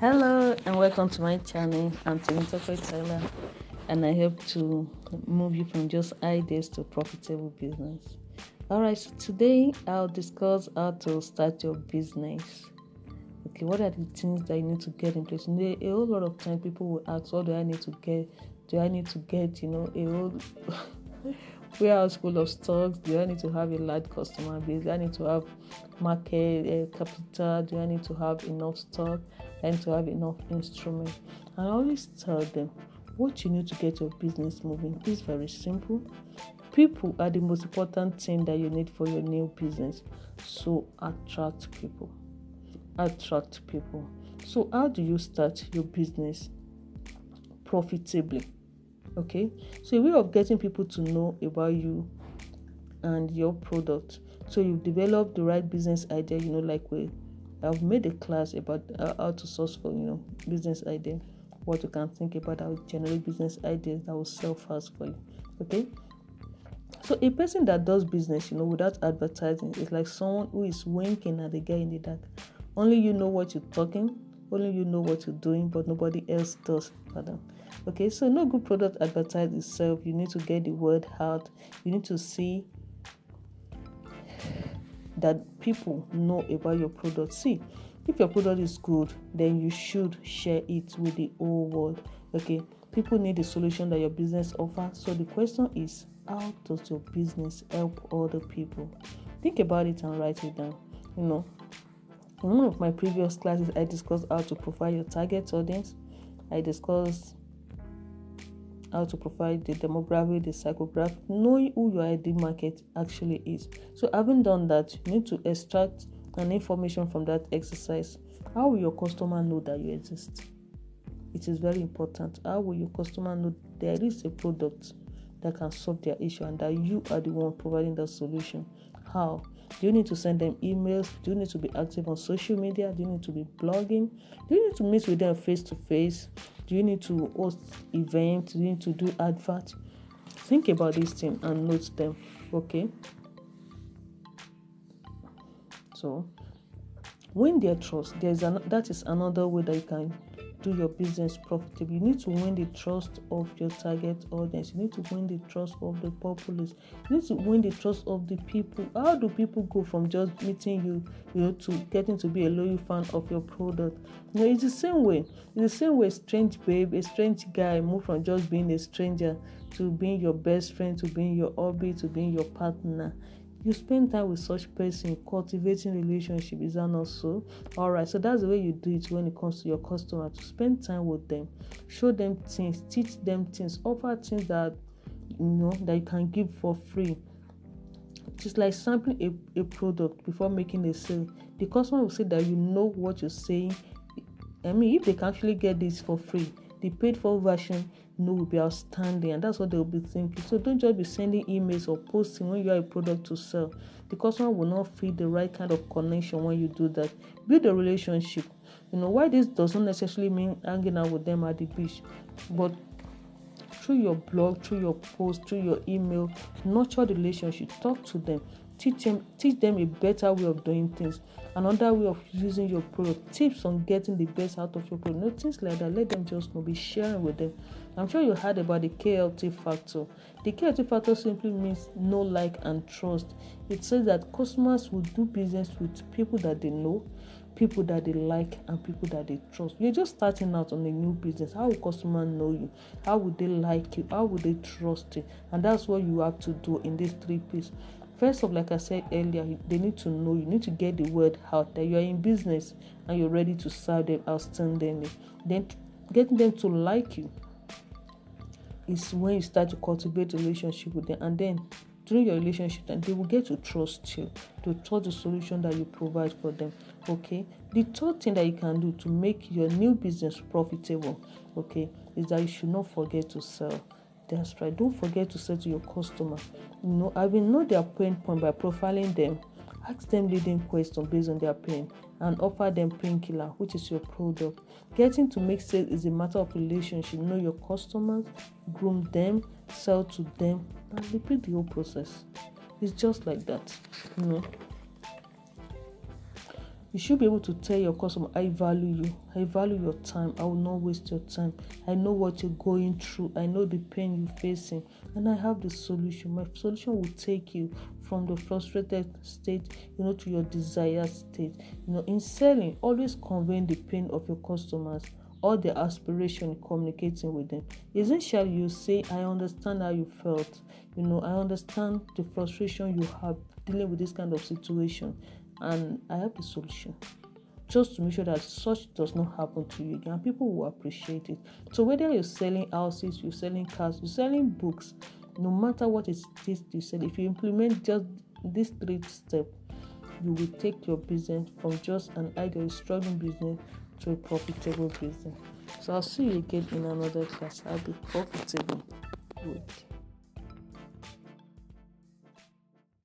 Hello and welcome to my channel. I'm Temitope Tyler and I help to move you from just ideas to profitable business. Alright, so today I'll discuss how to start your business. Okay, what are the things that you need to get in place? A whole lot of time people will ask, What do I need to get? Do I need to get, you know, a whole warehouse full of stocks? Do I need to have a large customer base? Do I need to have market uh, capital? Do I need to have enough stock? And to have enough instruments. I always tell them what you need to get your business moving is very simple. People are the most important thing that you need for your new business. So attract people. Attract people. So how do you start your business profitably? Okay, so a way of getting people to know about you and your product. So you develop the right business idea, you know, like we I've made a class about uh, how to source for you know business idea, what you can think about how to generate business ideas that will sell fast for you. Okay. So a person that does business, you know, without advertising is like someone who is winking at the guy in the dark. Only you know what you're talking, only you know what you're doing, but nobody else does. Pardon. Okay, so no good product advertise itself. You need to get the word out. You need to see that people know about your product. See, if your product is good, then you should share it with the whole world. Okay, people need the solution that your business offers. So the question is, how does your business help other people? Think about it and write it down. You know, in one of my previous classes, I discussed how to profile your target audience. I discussed how to provide the demographic, the psychographic, knowing who your ID market actually is. So, having done that, you need to extract an information from that exercise. How will your customer know that you exist? It is very important. How will your customer know there is a product that can solve their issue and that you are the one providing the solution? How? Do you need to send them emails? Do you need to be active on social media? Do you need to be blogging? Do you need to meet with them face to face? Do you need to host events? Do you need to do advert? Think about these things and note them. Okay. So, win their trust. There's an, that is another way that you can do your business profitably. You need to win the trust of your target audience. You need to win the trust of the populace. You need to win the trust of the people. How do people go from just meeting you, you know, to getting to be a loyal fan of your product? You know, it's the same way. It's the same way. Strange babe, a strange guy move from just being a stranger to being your best friend, to being your hobby, to being your partner you spend time with such person cultivating relationship is that not so? All right so that's the way you do it when it comes to your customer to spend time with them. Show them things teach them things offer things that you know that you can give for free. Just like sampling a, a product before making a sale. The customer will say that you know what you're saying. I mean if they can actually get this for free the paid for version know will be outstanding and that's what they'll be thinking. So don't just be sending emails or posting when you are a product to sell. The customer will not feel the right kind of connection when you do that. Build a relationship. You know why this doesn't necessarily mean hanging out with them at the beach but through your blog through your post through your email nurture the relationship. Talk to them teach them teach them a better way of doing things. Another way of using your product tips on getting the best out of your product no things like that. Let them just know be sharing with them. I'm sure you heard about the klt factor. The klt factor simply means know like and trust. It says that customers will do business with people that they know people that they like and people that they trust. You're just starting out on a new business. How will customers know you? How would they like you? How would they trust you? And that's what you have to do in these three pieces First of, like I said earlier, they need to know you need to get the word out that you are in business and you're ready to serve them outstandingly. Then getting them to like you is when you start to cultivate a relationship with them, and then through your relationship, then they will get to trust you, to trust the solution that you provide for them. Okay. The third thing that you can do to make your new business profitable, okay, is that you should not forget to sell Don't forget to say to your customer, you know, I will know their pain point by profiling them. Ask them leading questions based on their pain and offer them painkiller, which is your product. Getting to make sales is a matter of relationship. Know your customers, groom them, sell to them, and repeat the whole process. It's just like that, you know. You should be able to tell your customer i value you. I value your time. I will not waste your time. I know what you're going through. I know the pain you're facing. And i have the solution. My solution will take you from the frustrated state you know to your desired state. You know in selling always convey the pain of your customers or their aspiration communicating with them. Essentially you say i understand how you felt. You know i understand the frustration you have dealing with this kind of situation and I have the solution just to make sure that such does not happen to you again. People will appreciate it. So whether you're selling houses, you're selling cars, you're selling books, no matter what it is you sell, if you implement just these three steps, you will take your business from just an idle struggling business to a profitable business. So I'll see you again in another class. I'll be profitable. Good.